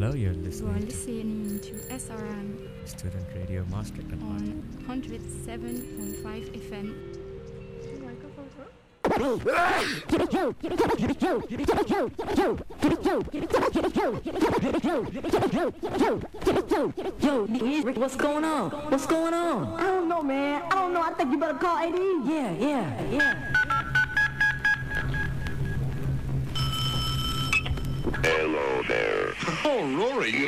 Hello, you're You are listening to listening to SRM Student Radio Maastricht. on 107.5 FM. Yo, Rick, what's going on? What's going on? I don't know, man. I don't know. I think you better call AD. Yeah, yeah, yeah. Oh, Rory.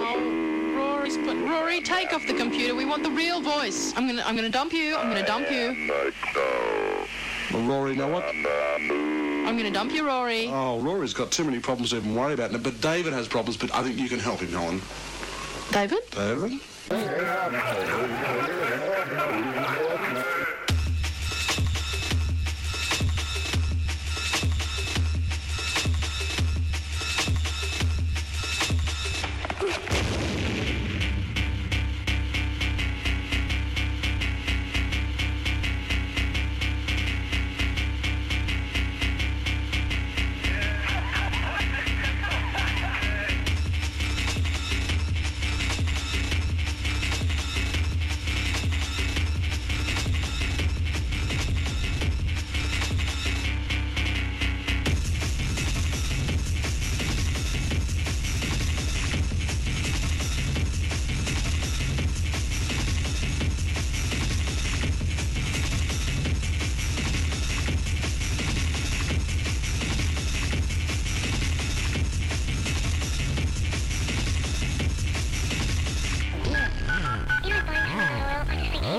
Oh, Rory's put Rory, take off the computer. We want the real voice. I'm gonna I'm gonna dump you. I'm gonna dump you. Well, Rory, now what? I'm gonna dump you, Rory. Oh, Rory's got too many problems to even worry about. now, But David has problems, but I think you can help him, Helen. David? David?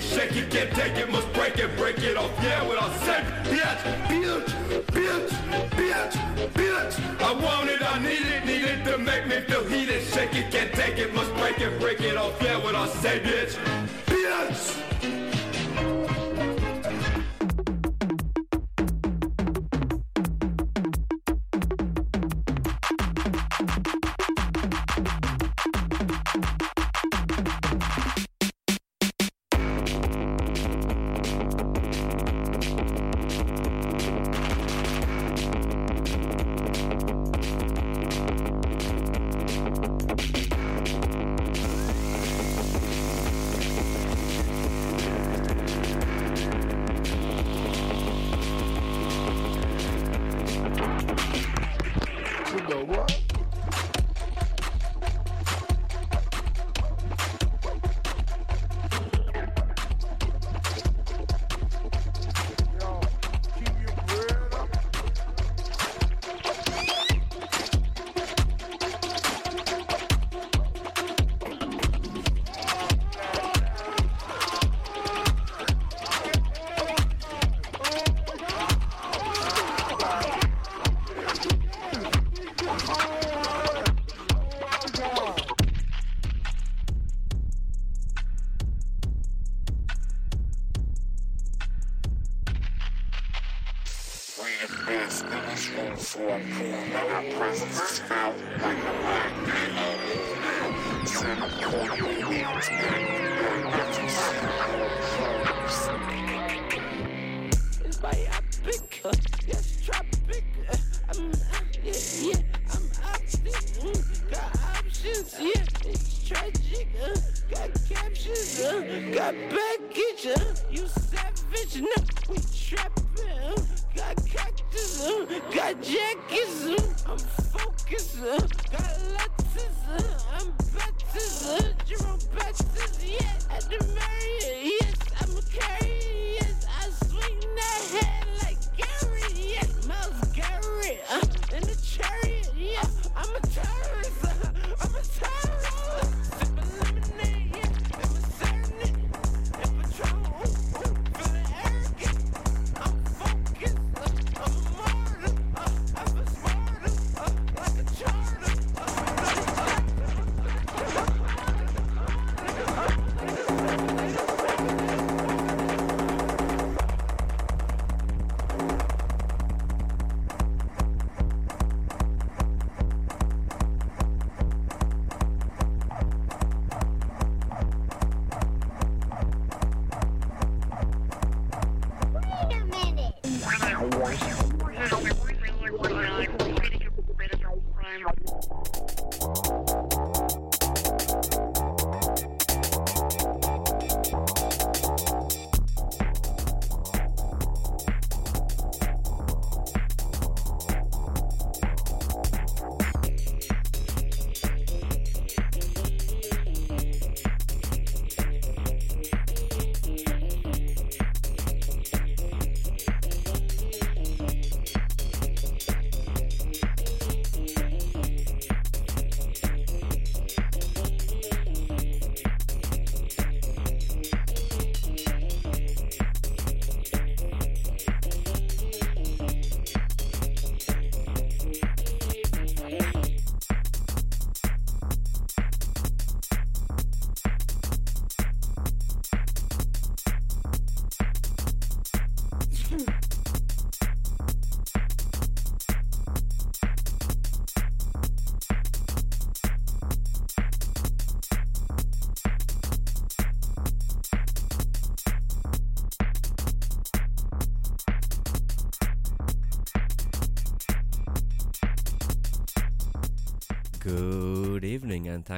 heated. Shake it, can't take it, must break it, break it off. Yeah, what I say bitch, bitch, bitch, bitch, bitch. I want it, I need it, need it to make me feel heated. Shake it, can't take it, must break it, break it off. Yeah, what I say bitch, bitch.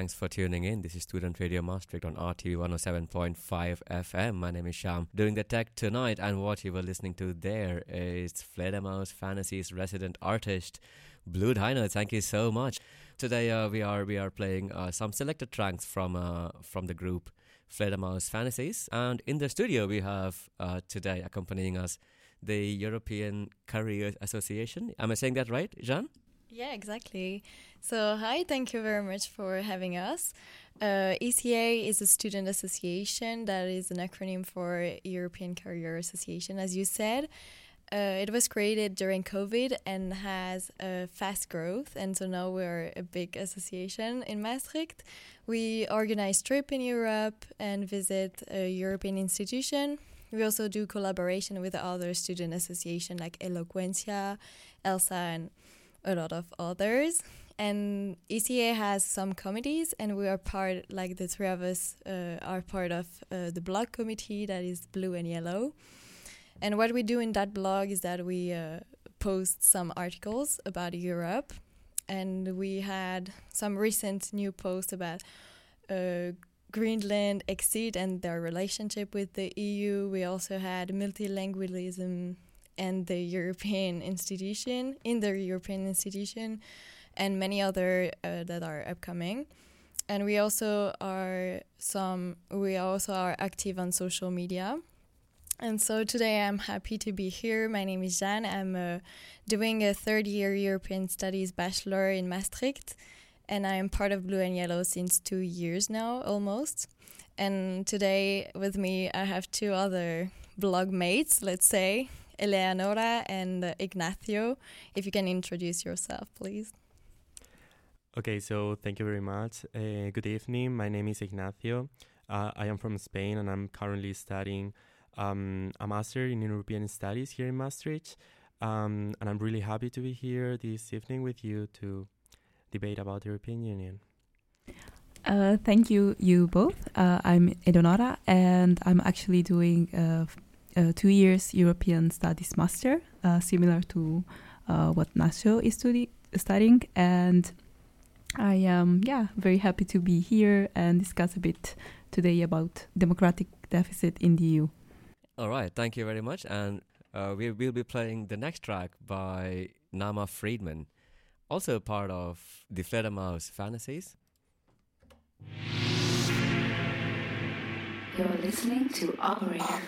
Thanks for tuning in. This is Student Radio Maastricht on RTV 107.5 FM. My name is Sham. Doing the tech tonight, and what you were listening to there is Fledermaus Fantasies resident artist Blue Dino. Thank you so much. Today uh, we are we are playing uh, some selected tracks from uh, from the group Fledermaus Fantasies, and in the studio we have uh, today accompanying us the European Careers Association. Am I saying that right, Jean? Yeah, exactly. So, hi, thank you very much for having us. Uh, ECA is a student association that is an acronym for European Career Association, as you said. Uh, it was created during COVID and has a fast growth, and so now we're a big association in Maastricht. We organize trip in Europe and visit a European institution. We also do collaboration with other student association like Eloquencia, ELSA, and a lot of others. And ECA has some committees, and we are part, like the three of us, uh, are part of uh, the blog committee that is blue and yellow. And what we do in that blog is that we uh, post some articles about Europe, and we had some recent new posts about uh, Greenland exit and their relationship with the EU. We also had multilingualism and the European institution in the European institution, and many other uh, that are upcoming. And we also are some. We also are active on social media. And so today I'm happy to be here. My name is Jeanne. I'm uh, doing a third year European Studies Bachelor in Maastricht, and I am part of Blue and Yellow since two years now, almost. And today with me, I have two other blog mates, let's say, Eleonora and uh, Ignacio. If you can introduce yourself, please. Okay, so thank you very much. Uh, good evening. My name is Ignacio. Uh, I am from Spain and I'm currently studying um, a master in European Studies here in Maastricht. Um, and I'm really happy to be here this evening with you to debate about the European Union. Uh, thank you, you both. Uh, I'm Eleonora, and I'm actually doing a, a two years European Studies Master, uh, similar to uh, what Nacho is studi- studying. And I am, yeah, very happy to be here and discuss a bit today about democratic deficit in the EU. All right, thank you very much. And uh, we will be playing the next track by Nama Friedman, also part of the Fledermaus Fantasies. You're listening to Operator.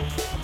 Thank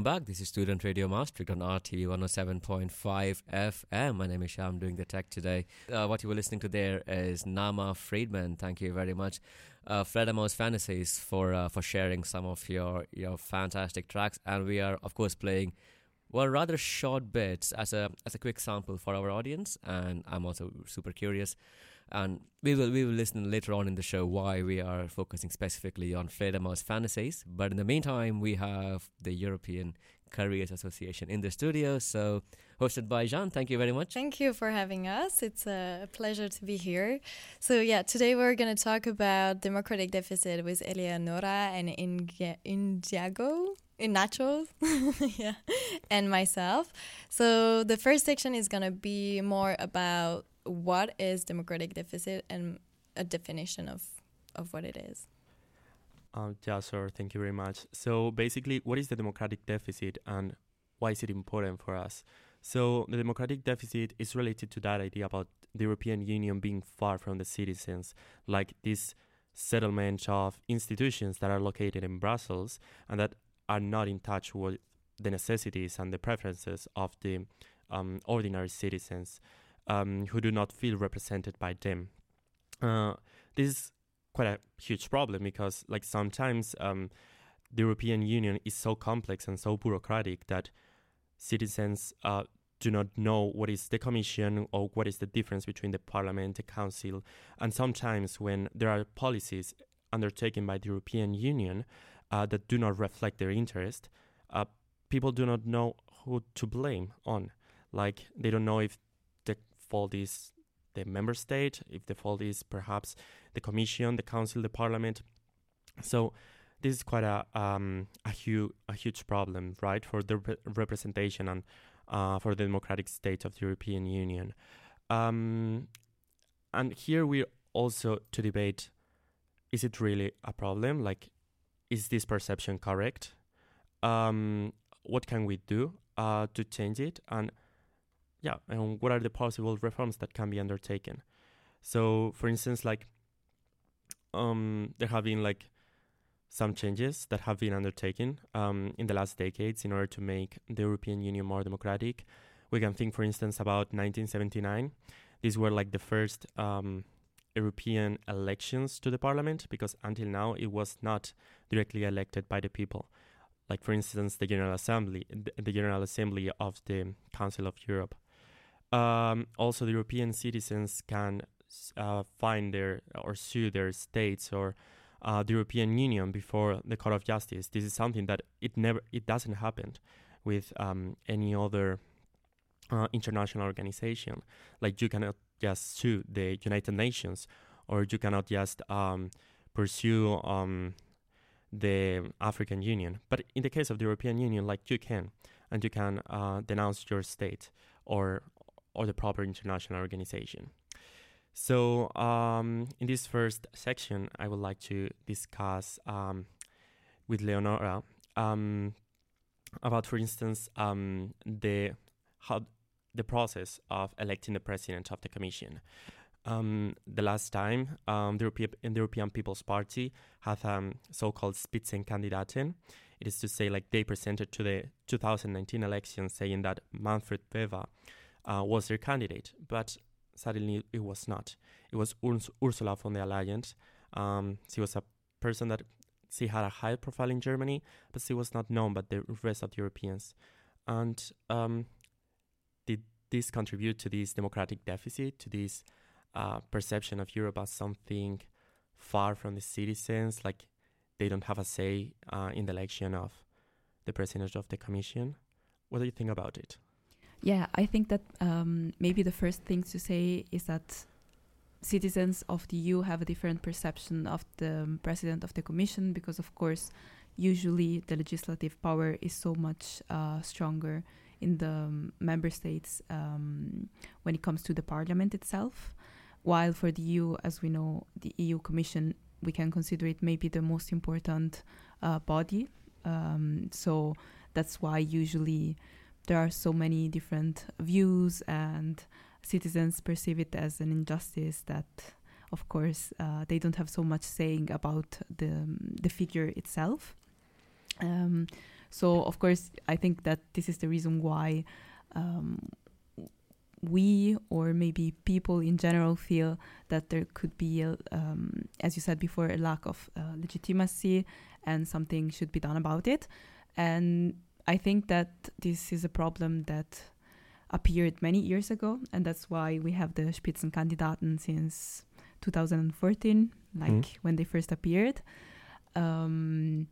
Welcome back. This is Student Radio Maastricht on RTV 107.5 FM. My name is Sham, doing the tech today. Uh, what you were listening to there is Nama Friedman. Thank you very much, uh, Fledermaus Fantasies, for uh, for sharing some of your your fantastic tracks. And we are, of course, playing well rather short bits as a as a quick sample for our audience. And I'm also super curious and we will we will listen later on in the show why we are focusing specifically on Fledermaus fantasies. But in the meantime, we have the European Careers Association in the studio. So hosted by Jean. Thank you very much. Thank you for having us. It's a pleasure to be here. So yeah, today we're going to talk about democratic deficit with Eleonora and Inge- Indiago. In Nacho, yeah, and myself. So the first section is gonna be more about what is democratic deficit and a definition of of what it is. Uh, yeah, sir. Thank you very much. So basically, what is the democratic deficit and why is it important for us? So the democratic deficit is related to that idea about the European Union being far from the citizens, like this settlement of institutions that are located in Brussels and that are not in touch with the necessities and the preferences of the um, ordinary citizens um, who do not feel represented by them. Uh, this is quite a huge problem because, like, sometimes um, the European Union is so complex and so bureaucratic that citizens uh, do not know what is the Commission or what is the difference between the Parliament, the Council, and sometimes when there are policies undertaken by the European Union uh, that do not reflect their interest, uh, people do not know who to blame on. Like they don't know if the fault is the member state, if the fault is perhaps the Commission, the Council, the Parliament. So this is quite a um, a huge a huge problem, right, for the re- representation and uh, for the democratic state of the European Union. Um, and here we're also to debate: is it really a problem? Like, is this perception correct? Um, what can we do uh, to change it? And yeah, and what are the possible reforms that can be undertaken? So, for instance, like um, there have been like some changes that have been undertaken um, in the last decades in order to make the European Union more democratic. We can think, for instance, about 1979. These were like the first um, European elections to the parliament because until now it was not directly elected by the people. Like, for instance, the General Assembly, the General Assembly of the Council of Europe. Um, also, the European citizens can uh, find their or sue their states or uh, the European Union before the Court of Justice. This is something that it never it doesn't happen with um, any other uh, international organization. Like you cannot just sue the United Nations, or you cannot just um, pursue um, the African Union. But in the case of the European Union, like you can, and you can uh, denounce your state or or the proper international organization. So, um, in this first section, I would like to discuss um, with Leonora um, about, for instance, um, the how the process of electing the president of the commission. Um, the last time, um, the, European, the European People's Party had um, so-called Spitzenkandidaten. It is to say, like they presented to the 2019 elections, saying that Manfred Weber uh, was their candidate, but suddenly it was not. It was Urs- Ursula von der Leyen. Um, she was a person that she had a high profile in Germany, but she was not known by the rest of the Europeans. And um, did this contribute to this democratic deficit, to this uh, perception of Europe as something far from the citizens, like they don't have a say uh, in the election of the president of the commission? What do you think about it? Yeah, I think that um, maybe the first thing to say is that citizens of the EU have a different perception of the um, president of the Commission because, of course, usually the legislative power is so much uh, stronger in the um, member states um, when it comes to the parliament itself. While for the EU, as we know, the EU Commission, we can consider it maybe the most important uh, body. Um, so that's why usually there are so many different views and citizens perceive it as an injustice that of course uh, they don't have so much saying about the the figure itself. Um, so of course i think that this is the reason why um, we or maybe people in general feel that there could be a, um, as you said before a lack of uh, legitimacy and something should be done about it. And I think that this is a problem that appeared many years ago, and that's why we have the Spitzenkandidaten since 2014, like mm. when they first appeared. Um,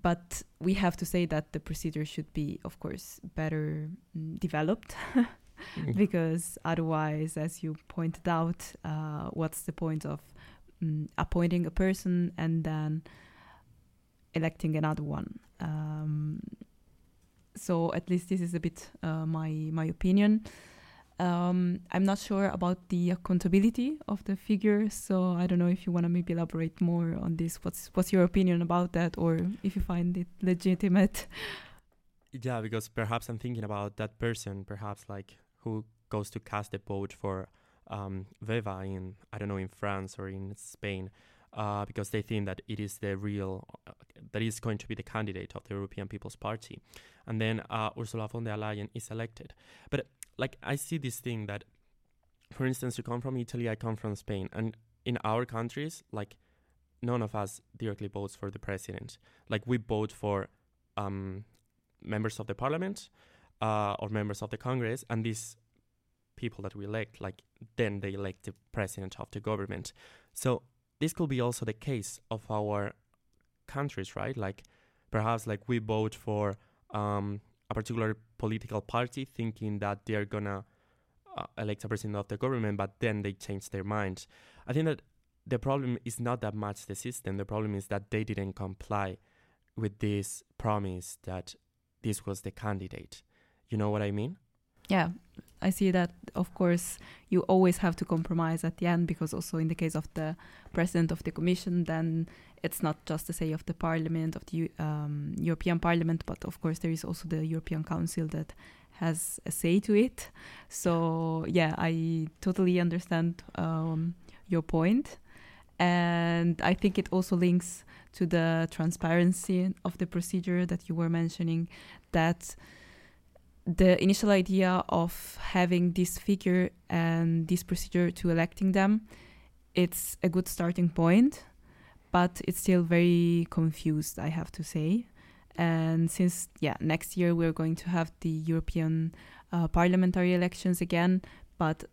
but we have to say that the procedure should be, of course, better mm, developed. mm. Because otherwise, as you pointed out, uh, what's the point of mm, appointing a person and then electing another one. Um, so at least this is a bit uh, my my opinion. Um, I'm not sure about the accountability of the figure, so I don't know if you want to maybe elaborate more on this. What's what's your opinion about that, or if you find it legitimate? Yeah, because perhaps I'm thinking about that person, perhaps like who goes to cast a vote for um, Weber in I don't know in France or in Spain uh, because they think that it is the real, uh, that is going to be the candidate of the European People's Party. And then uh, Ursula von der Leyen is elected. But like I see this thing that, for instance, you come from Italy, I come from Spain, and in our countries, like none of us directly votes for the president. Like we vote for um, members of the parliament uh, or members of the Congress, and these people that we elect, like then they elect the president of the government. So this could be also the case of our countries, right? Like perhaps like we vote for um, a particular political party thinking that they're gonna uh, elect a president of the government, but then they change their mind. I think that the problem is not that much the system. The problem is that they didn't comply with this promise that this was the candidate. You know what I mean? Yeah, I see that. Of course, you always have to compromise at the end because also in the case of the president of the commission, then it's not just the say of the parliament of the um, European Parliament, but of course there is also the European Council that has a say to it. So yeah, I totally understand um, your point, and I think it also links to the transparency of the procedure that you were mentioning. That the initial idea of having this figure and this procedure to electing them, it's a good starting point, but it's still very confused, I have to say. And since, yeah, next year we're going to have the European uh, parliamentary elections again, but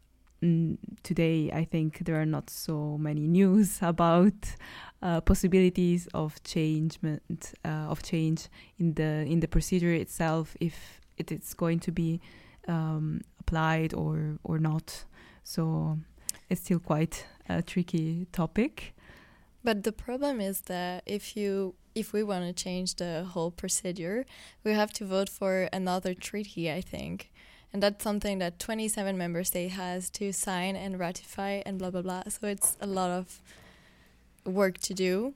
mm, today I think there are not so many news about uh, possibilities of changement uh, of change in the in the procedure itself if it is going to be um, applied or or not. So it's still quite a tricky topic. But the problem is that if you if we want to change the whole procedure, we have to vote for another treaty, I think. And that's something that 27 member state has to sign and ratify and blah blah blah. So it's a lot of work to do.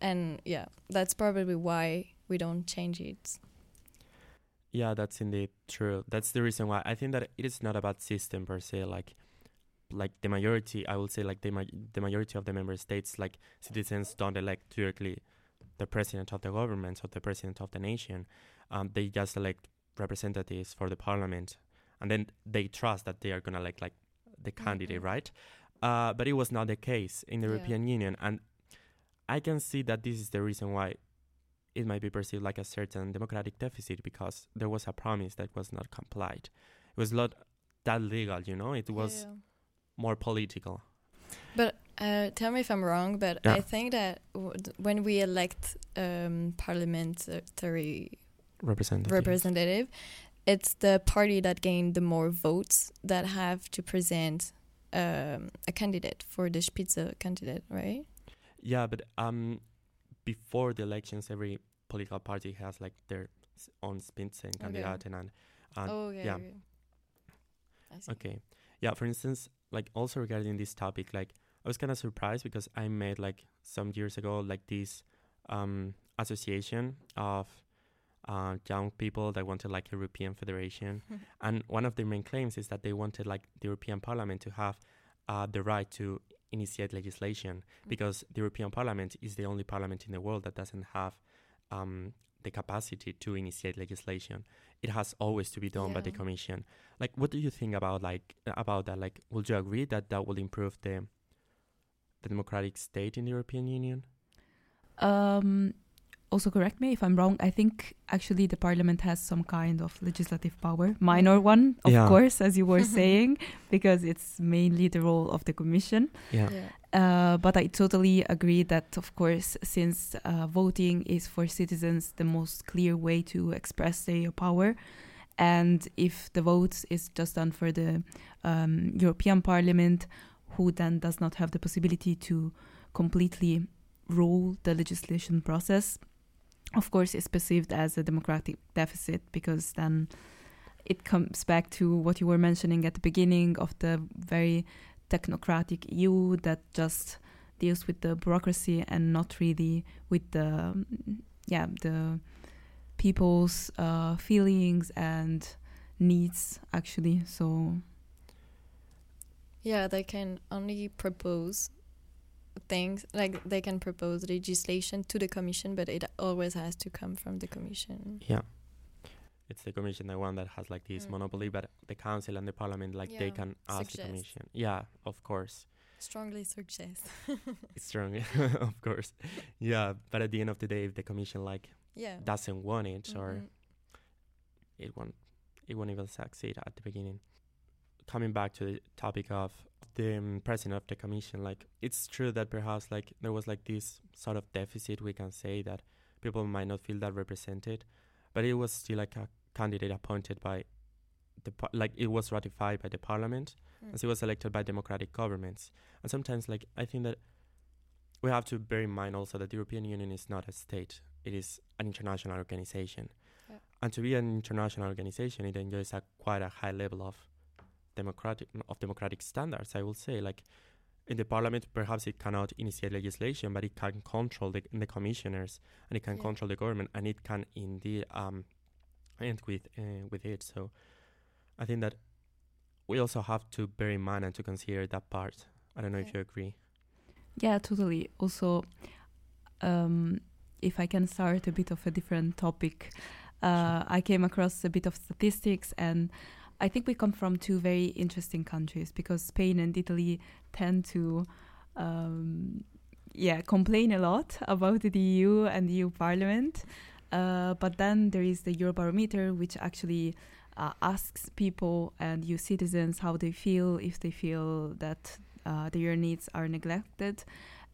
And yeah, that's probably why we don't change it. Yeah, that's indeed true. That's the reason why I think that it is not about system per se. Like, like the majority, I will say, like the ma- the majority of the member states, like citizens don't elect directly the president of the government or the president of the nation. Um, they just elect representatives for the parliament, and then they trust that they are gonna elect like the candidate, Mhm. right? Uh, but it was not the case in the Yeah. European Union, and I can see that this is the reason why it might be perceived like a certain democratic deficit because there was a promise that was not complied. It was not that legal, you know. It was Yeah. more political. But uh, tell me if I'm wrong, but Yeah. I think that when we elect um, parliamentary Representative. representative, it's the party that gained the more votes that have to present um, a candidate for the Spitze candidate, right? Yeah, but um, before the elections, every political party has like their own Spitzenkandidaten and, and oh, okay. yeah. okay. I see. Okay. Yeah, for instance, like also regarding this topic, like I was kind of surprised because I made like some years ago like this um association of uh, young people that wanted like a European Federation, and one of their main claims is that they wanted like the European Parliament to have uh, the right to initiate legislation because the European Parliament is the only parliament in the world that doesn't have um, the capacity to initiate legislation. It has always to be done by the Commission. Like, what do you think about like about that? Like, would you agree that that will improve the the democratic state in the European Union? Um, also, correct me if I'm wrong. I think actually the parliament has some kind of legislative power, minor one, of Yeah. course, as you were saying, because it's mainly the role of the commission. Yeah. Yeah. Uh, but I totally agree that, of course, since uh, voting is for citizens the most clear way to express their power, and if the vote is just done for the um, European Parliament, who then does not have the possibility to completely rule the legislation process, of course, is perceived as a democratic deficit because then it comes back to what you were mentioning at the beginning of the very technocratic EU that just deals with the bureaucracy and not really with the yeah the people's uh, feelings and needs actually. So Yeah, they can only propose things like they can propose legislation to the commission, but it always has to come from the commission. Yeah. It's the commission the one that has like this Mm. monopoly, but the council and the parliament like they can ask the commission. Yeah, of course. Strongly suggest. It's strong, of course. Yeah, but at the end of the day, if the commission like Yeah. doesn't want it or Mhm. it won't, it won't even succeed at the beginning. Coming back to the topic of the president of the commission, like it's true that perhaps like there was like this sort of deficit. We can say that people might not feel that represented, but it was still like a candidate appointed by the par- like it was ratified by the parliament, Mm. as he was elected by democratic governments. And sometimes, like I think that we have to bear in mind also that the European Union is not a state; it is an international organization. Yeah. And to be an international organization, it enjoys a quite a high level of democratic of democratic standards. I will say, like in the parliament, perhaps it cannot initiate legislation, but it can control the, the commissioners and it can Yeah. control the government, and it can indeed um, end with uh, with it. So I think that we also have to bear in mind and to consider that part. I don't know if you agree. Yeah, totally. Also, um, if I can start a bit of a different topic, uh, I came across a bit of statistics, and I think we come from two very interesting countries because Spain and Italy tend to, um, yeah, complain a lot about the EU and the EU Parliament. Uh, but then there is the Eurobarometer, which actually uh, asks people and EU citizens how they feel if they feel that uh, their needs are neglected,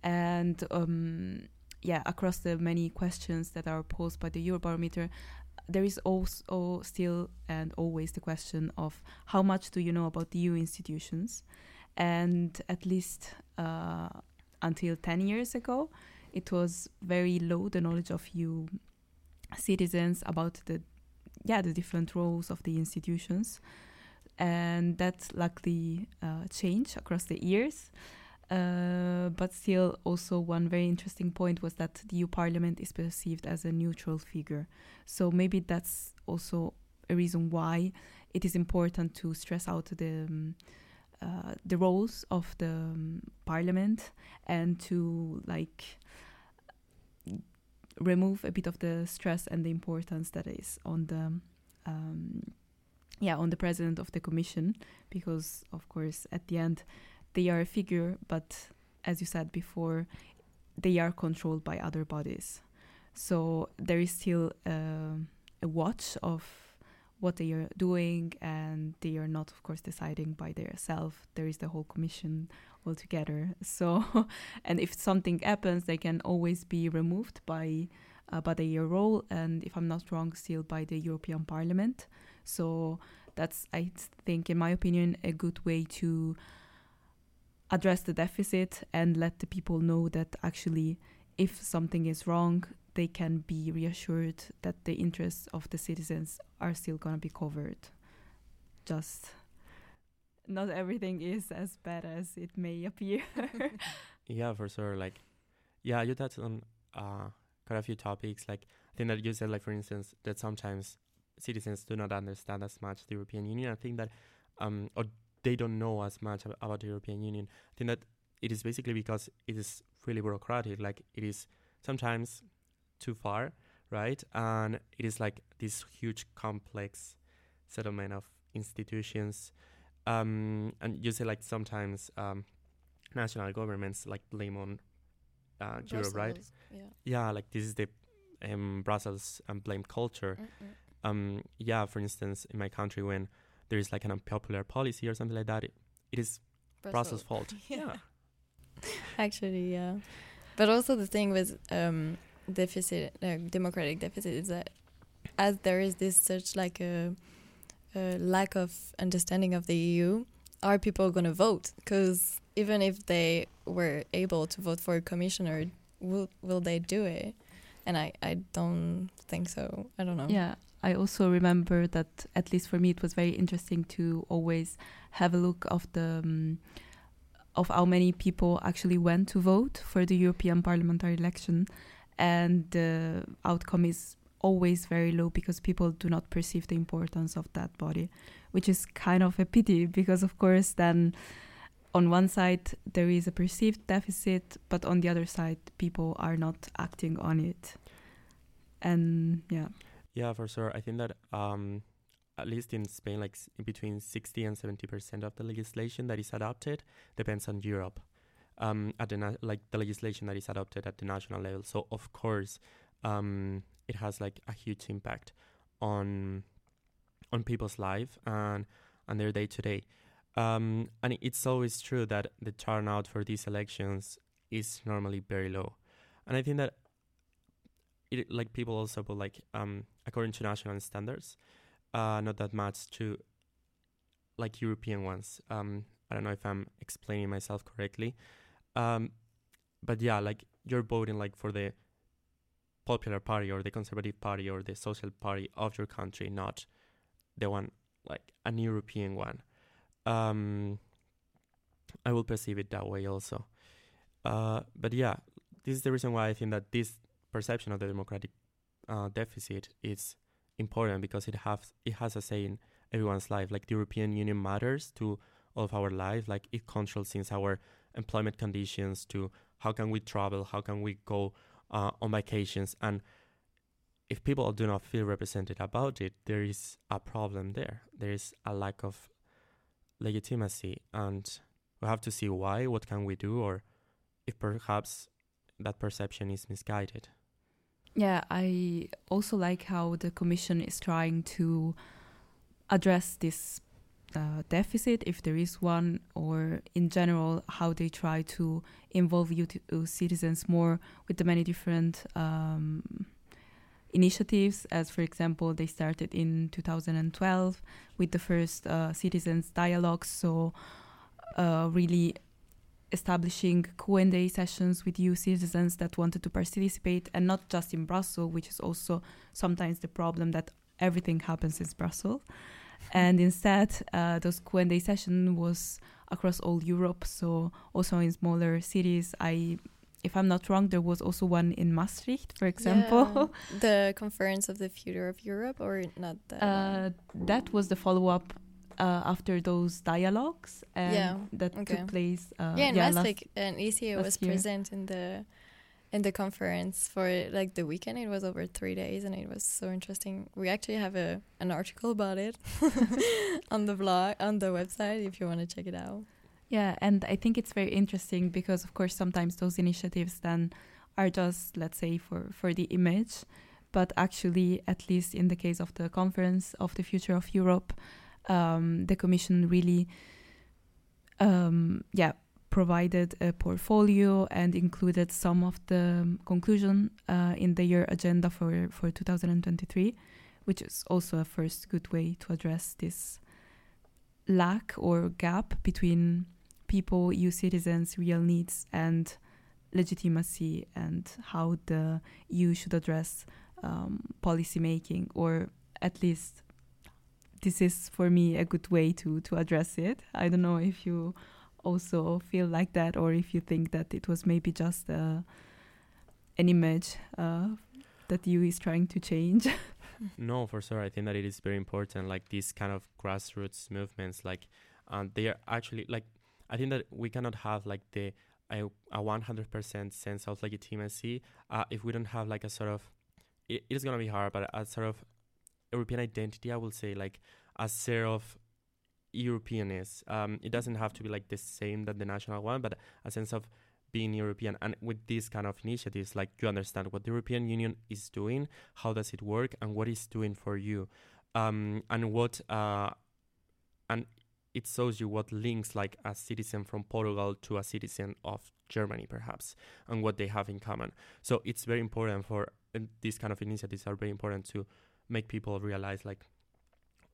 and um, yeah, across the many questions that are posed by the Eurobarometer, there is also still and always the question of how much do you know about the EU institutions, and at least uh, until ten years ago, it was very low the knowledge of EU citizens about the yeah the different roles of the institutions. And that luckily uh, changed across the years uh, but still also one very interesting point was that the EU Parliament is perceived as a neutral figure. So maybe that's also a reason why it is important to stress out the um, uh, the roles of the um, parliament and to like remove a bit of the stress and the importance that is on the um, yeah on the president of the commission because of course at the end they are a figure but as you said before they are controlled by other bodies. So there is still uh, a watch of what they are doing and they are not of course deciding by themselves there is the whole commission altogether. So and if something happens they can always be removed by uh, by their role and if i'm not wrong still by the european parliament. So that's i think in my opinion a good way to address the deficit and let the people know that actually if something is wrong they can be reassured that the interests of the citizens are still going to be covered just not everything is as bad as it may appear. yeah, for sure. Like, yeah, you touched on uh, quite a few topics. Like, I think that you said, like, for instance, that sometimes citizens do not understand as much the European Union. I think that, um, or they don't know as much about the European Union. I think that it is basically because it is really bureaucratic. Like, it is sometimes too far, right? And it is like this huge, complex settlement of institutions um, and you say like sometimes um, national governments like blame on uh, Europe, right? Yeah. Yeah, like this is the um, Brussels um, blame culture. Mm-mm. Um, yeah, for instance, in my country, when there is like an unpopular policy or something like that, it, it is Brussels' fault. yeah. Actually, yeah. But also the thing with um, deficit, uh, democratic deficit, is that as there is this such like a, a lack of understanding of the EU, are people going to vote? Because even if they were able to vote for a commissioner, will will they do it? And I, I don't think so. I don't know. Yeah, I also remember that at least for me it was very interesting to always have a look of the um, of how many people actually went to vote for the European parliamentary election, and the outcome is always very low because people do not perceive the importance of that body, which is kind of a pity because of course then on one side there is a perceived deficit but on the other side people are not acting on it. And yeah Yeah, for sure. I think that um, at least in Spain, like in between sixty and seventy percent of the legislation that is adopted depends on Europe. Um, at the na- like the legislation that is adopted at the national level. So of course, um, it has like a huge impact on on people's life and and their day to day. Um, and it's always true that the turnout for these elections is normally very low. And I think that it, like people also put like um, according to national standards, uh, not that much to like European ones. Um, I don't know if I'm explaining myself correctly. Um, but yeah, like you're voting like for the popular party or the conservative party or the social party of your country, not the one like an European one. Um, I will perceive it that way also. Uh, but yeah, this is the reason why I think that this perception of the democratic uh, deficit is important because it has it has a say in everyone's life. Like the European Union matters to all of our life. Like it controls since our employment conditions to how can we travel, how can we go uh, on vacations, and if people do not feel represented about it, there is a problem there. There is a lack of legitimacy, and we have to see why. What can we do, or if perhaps that perception is misguided. Yeah, I also like how the Commission is trying to address this uh, deficit, if there is one, or in general, how they try to involve uh, citizens more with the many different um, initiatives. As, for example, they started in 2012 with the first uh, citizens dialogues. So, uh, really establishing Q&A sessions with EU citizens that wanted to participate and not just in Brussels, which is also sometimes the problem that everything happens in Brussels. And instead, uh, those Q&A session was across all Europe, so also in smaller cities. I, if I'm not wrong, there was also one in Maastricht, for example. Yeah. the conference of the future of Europe, or not that? Uh, that was the follow-up uh, after those dialogues and yeah. that okay. took place. Uh, yeah, in yeah, Maastricht, and ECA was year. present in the in the conference for like the weekend. It was over three days, and it was so interesting. We actually have a an article about it on the blog on the website if you want to check it out. Yeah, and I think it's very interesting because, of course, sometimes those initiatives then are just, let's say, for for the image, but actually, at least in the case of the conference of the future of Europe um, the commission really um, yeah provided a portfolio and included some of the conclusion uh, in the year agenda for for 2023 which is also a first good way to address this lack or gap between people EU citizens real needs and legitimacy and how the EU should address um, policy making or at least this is for me a good way to to address it. I don't know if you also feel like that or if you think that it was maybe just uh, an image uh, that you is trying to change. no, for sure. I think that it is very important. Like these kind of grassroots movements, like um, they are actually like. I think that we cannot have like the a, a 100% sense of legitimacy uh, if we don't have like a sort of. It, it is gonna be hard, but a sort of European identity, I will say, like a set of Europeanness. Um, it doesn't have to be like the same that the national one, but a sense of being European. And with these kind of initiatives, like you understand what the European Union is doing, how does it work, and what it's doing for you, um, and what uh, and it shows you what links like a citizen from Portugal to a citizen of Germany, perhaps, and what they have in common. So it's very important for these kind of initiatives are very important to make people realize like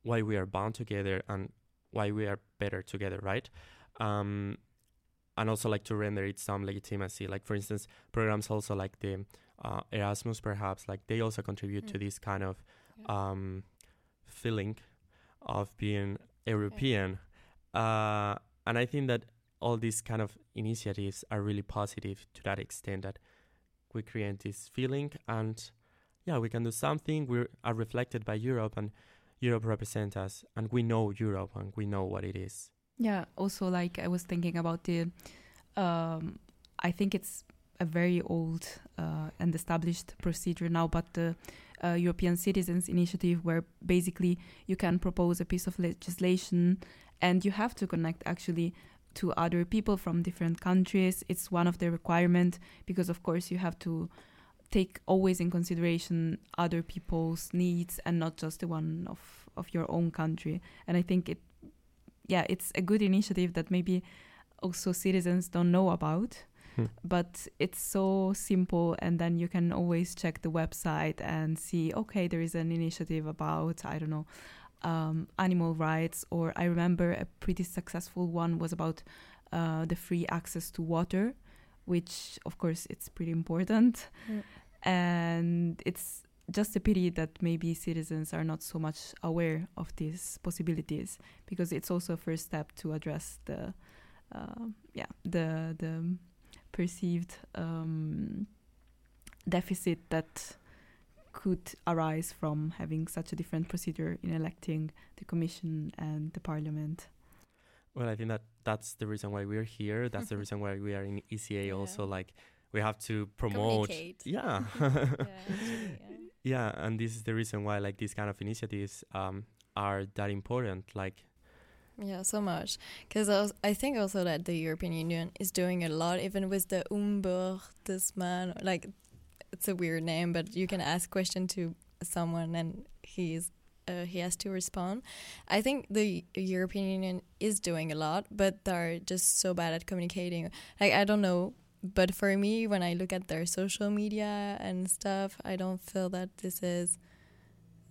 why we are bound together and why we are better together, right? Um, and also like to render it some legitimacy. Like for instance, programs also like the uh, Erasmus, perhaps like they also contribute mm. to this kind of yeah. um, feeling of being European. Uh, and I think that all these kind of initiatives are really positive to that extent that we create this feeling and yeah, we can do something. We are reflected by Europe, and Europe represents us, and we know Europe, and we know what it is. Yeah. Also, like I was thinking about the, um, I think it's a very old uh, and established procedure now, but the uh, European Citizens Initiative, where basically you can propose a piece of legislation, and you have to connect actually to other people from different countries. It's one of the requirements because, of course, you have to take always in consideration other people's needs and not just the one of of your own country and i think it yeah, it's a good initiative that maybe also citizens don't know about. Hmm. But it's so simple, and then you can always check the website and see, okay, there is an initiative about, I don't know, um, animal rights, or I remember a pretty successful one was about uh, the free access to water, which of course it's pretty important, Mm. and it's just a pity that maybe citizens are not so much aware of these possibilities because it's also a first step to address the uh, yeah the the perceived um, deficit that could arise from having such a different procedure in electing the commission and the parliament. Well, I think that that's the reason why we're here. That's the reason why we are in ECA. Also, like we have to promote. Communicate. Yeah. actually, yeah, and this is the reason why like these kind of initiatives um, are that important. Like, Yeah, so much. Because I think also that the European Union is doing a lot, even with the Ombudsman. Like, it's a weird name, but you can ask question to someone and he's uh, he has to respond. I think the European Union is doing a lot, but they're just so bad at communicating. Like, I don't know. But for me, when I look at their social media and stuff, I don't feel that this is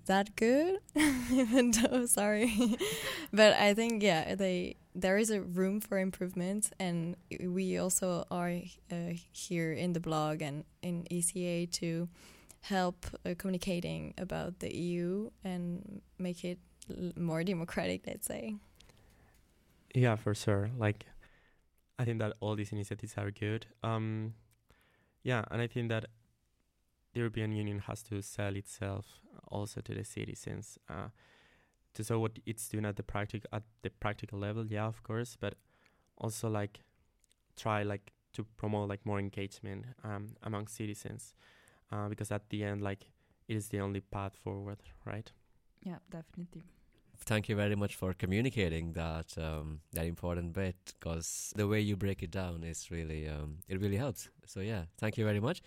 that good even though sorry but i think yeah they there is a room for improvement and we also are uh, here in the blog and in eca to help uh, communicating about the eu and make it more democratic let's say yeah, for sure. Like, I think that all these initiatives are good. Um, yeah, and I think that the European Union has to sell itself also to the citizens uh, to show what it's doing at the practical at the practical level. Yeah, of course, but also like try like to promote like more engagement um, among citizens uh, because at the end like it is the only path forward, right? Yeah, definitely. Thank you very much for communicating that um, that important bit because the way you break it down is really um, it really helps. So yeah, thank you very much.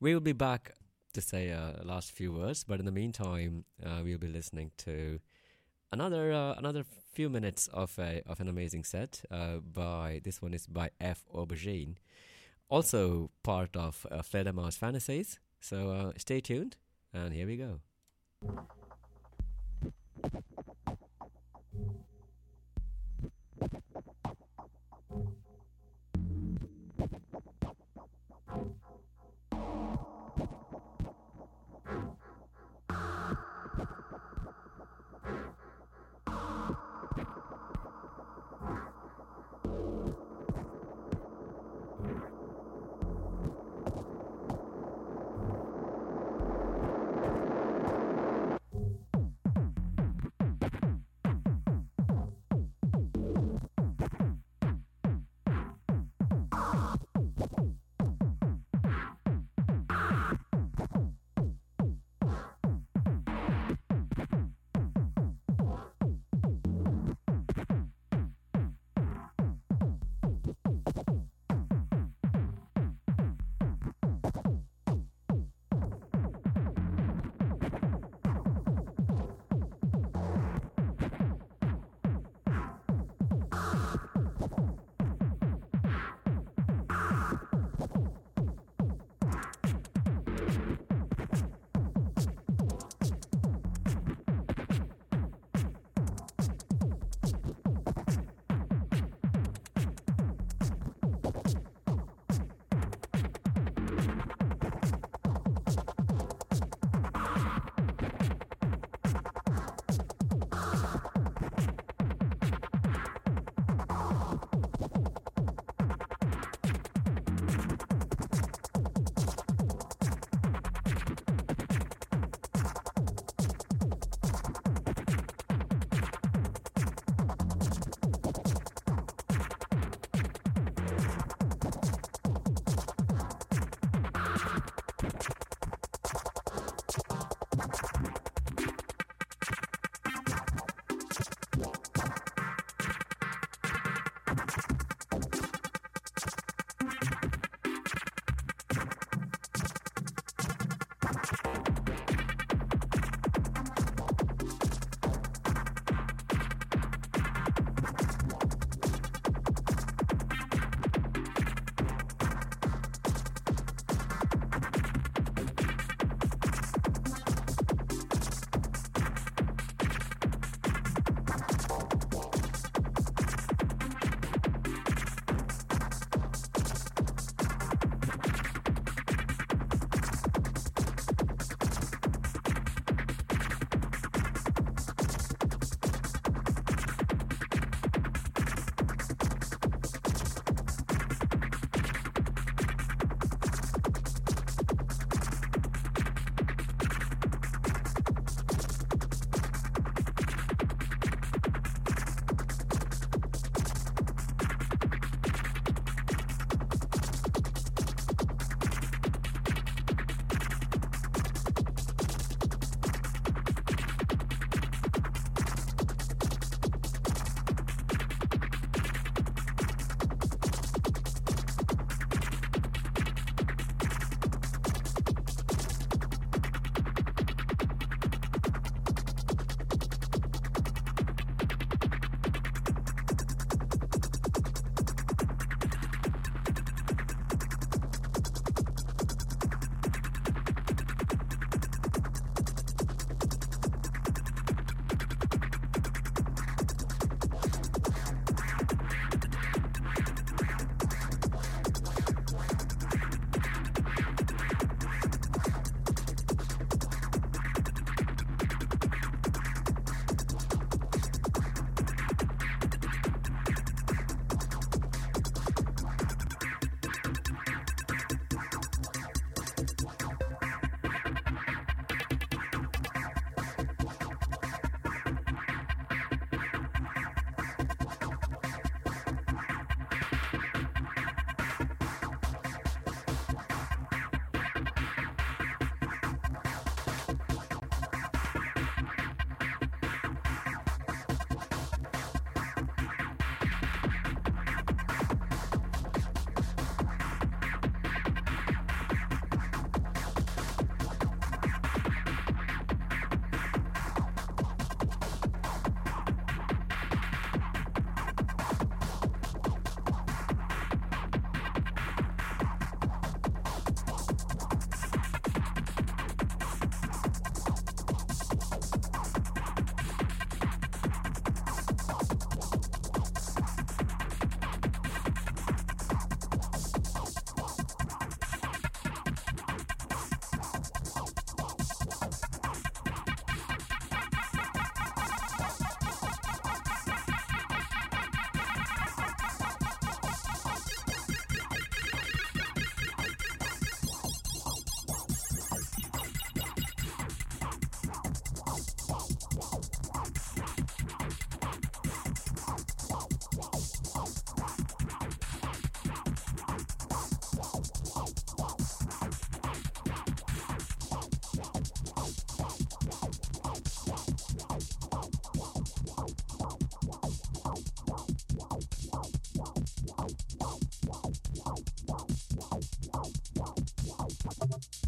We will be back to say uh, last few words, but in the meantime, uh, we'll be listening to another uh, another few minutes of a of an amazing set uh, by this one is by F Aubergine, also part of uh, Fledermaus Fantasies. So uh, stay tuned, and here we go.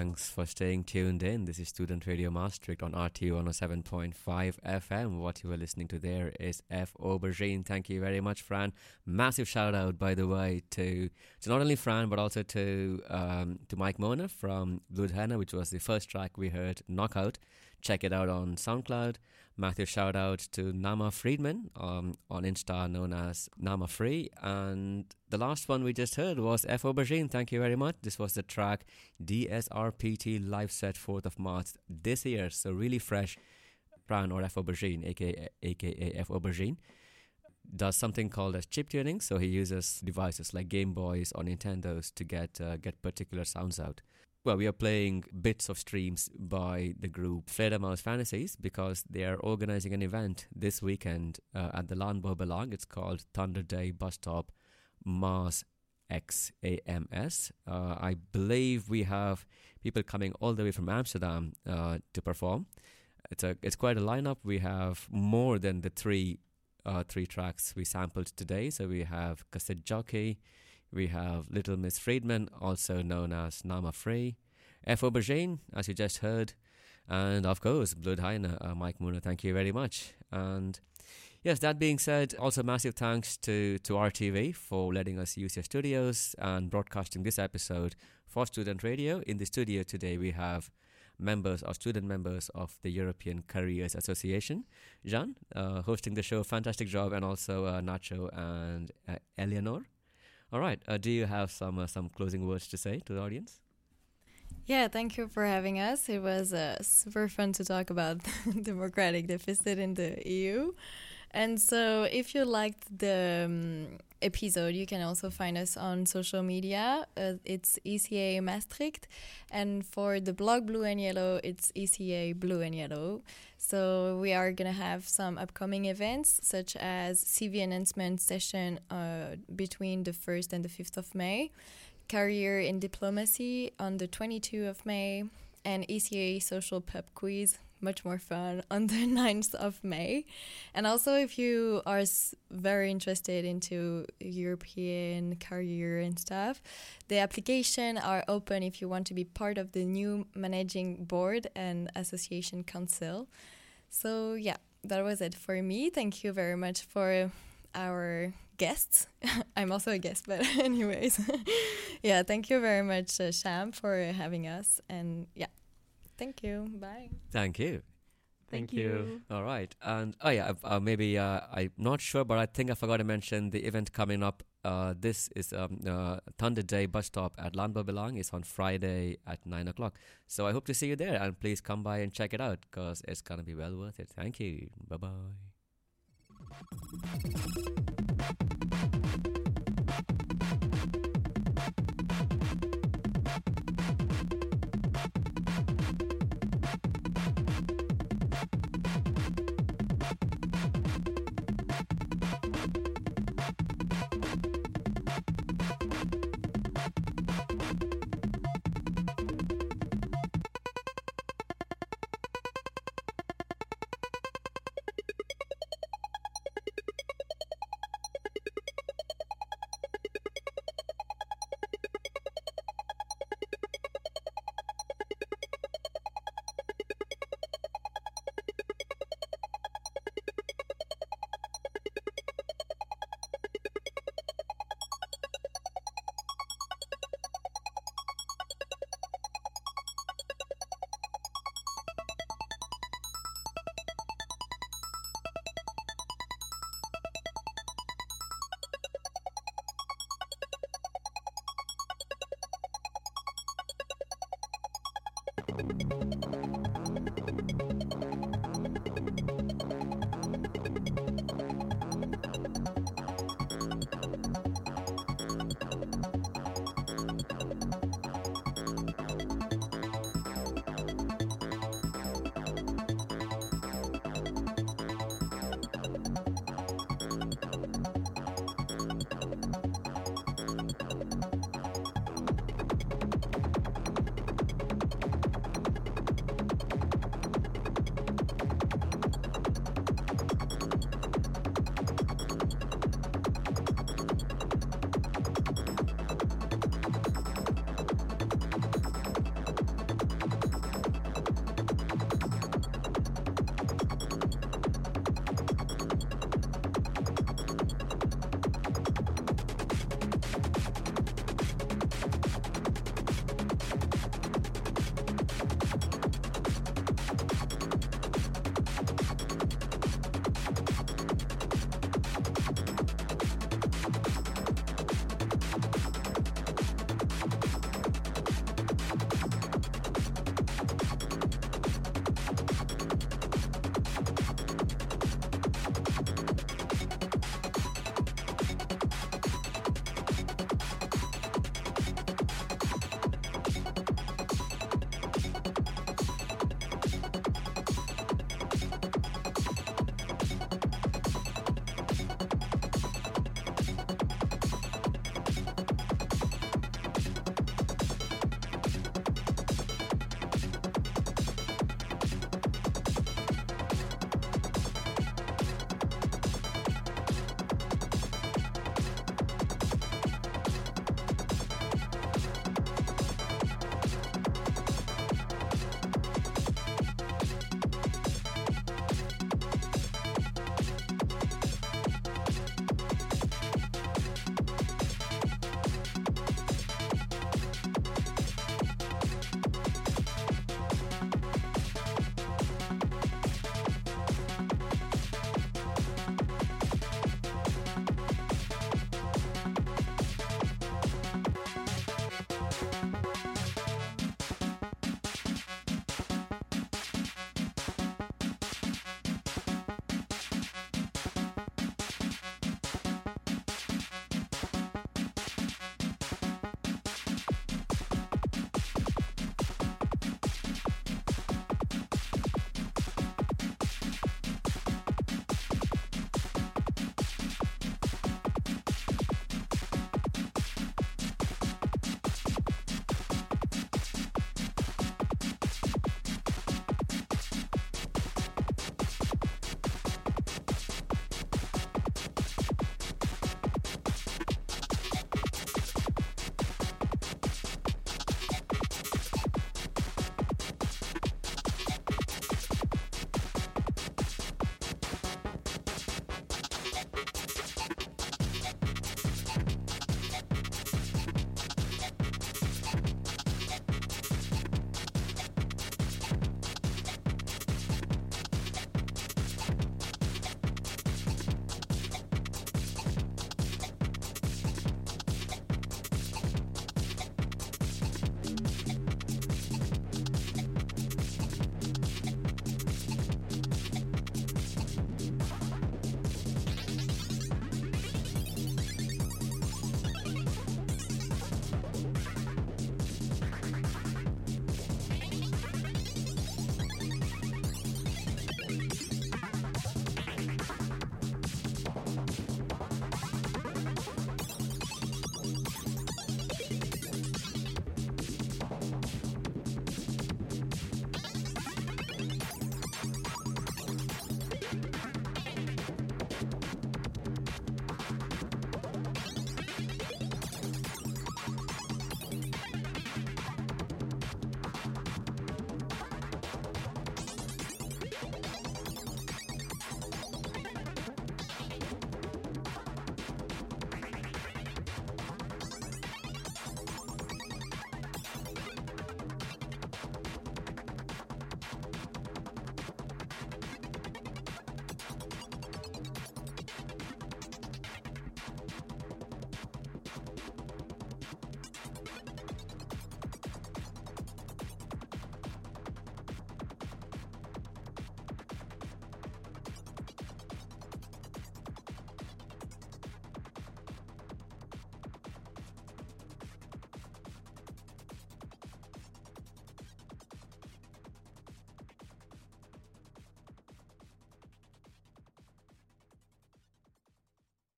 Thanks for staying tuned in. This is Student Radio Maastricht on RTV 107.5 FM. What you were listening to there is F. Aubergine. Thank you very much, Fran. Massive shout out, by the way, to, to not only Fran, but also to um, to Mike Mona from Bloodhenna, which was the first track we heard, Knockout. Check it out on SoundCloud. Massive shout out to Nama Friedman um, on Insta, known as Nama Free. And the last one we just heard was F. Aubergine. Thank you very much. This was the track DSRPT live set 4th of March this year. So really fresh. Fran or F. Aubergine, aka, aka F. Aubergine, does something called as chip tuning. So he uses devices like Game Boys or Nintendos to get uh, get particular sounds out. Well, we are playing bits of streams by the group Fledermaus Fantasies because they are organizing an event this weekend uh, at the Belang. It's called Thunder Day Bus Stop Mars XAMS. Uh, I believe we have people coming all the way from Amsterdam uh, to perform. It's a it's quite a lineup. We have more than the three uh, three tracks we sampled today. So we have Cassette Jockey, we have Little Miss Friedman, also known as Nama Free, F. Aubergine, as you just heard, and of course, Bloodheine, uh, Mike Muna, thank you very much. And yes, that being said, also massive thanks to, to RTV for letting us use your studios and broadcasting this episode for Student Radio. In the studio today, we have members or student members of the European Careers Association. Jean, uh, hosting the show, fantastic job, and also uh, Nacho and uh, Eleanor. All right. Uh, do you have some uh, some closing words to say to the audience? Yeah, thank you for having us. It was uh, super fun to talk about the democratic deficit in the EU. And so, if you liked the um, episode, you can also find us on social media. Uh, it's ECA Maastricht. And for the blog Blue and Yellow, it's ECA Blue and Yellow. So, we are going to have some upcoming events, such as CV announcement session uh, between the 1st and the 5th of May, Career in Diplomacy on the 22nd of May, and ECA Social Pub Quiz much more fun on the 9th of May. And also, if you are very interested into European career and stuff, the application are open if you want to be part of the new managing board and association council. So yeah, that was it for me. Thank you very much for our guests. I'm also a guest, but anyways, yeah, thank you very much, uh, Sham, for having us. And yeah. Thank you. Bye. Thank you. Thank, Thank you. you. All right. And oh yeah, uh, maybe uh, I'm not sure, but I think I forgot to mention the event coming up. Uh, this is um, uh, Thunder Day bus stop at Landbouwbelang. It's on Friday at nine o'clock. So I hope to see you there, and please come by and check it out because it's gonna be well worth it. Thank you. Bye bye.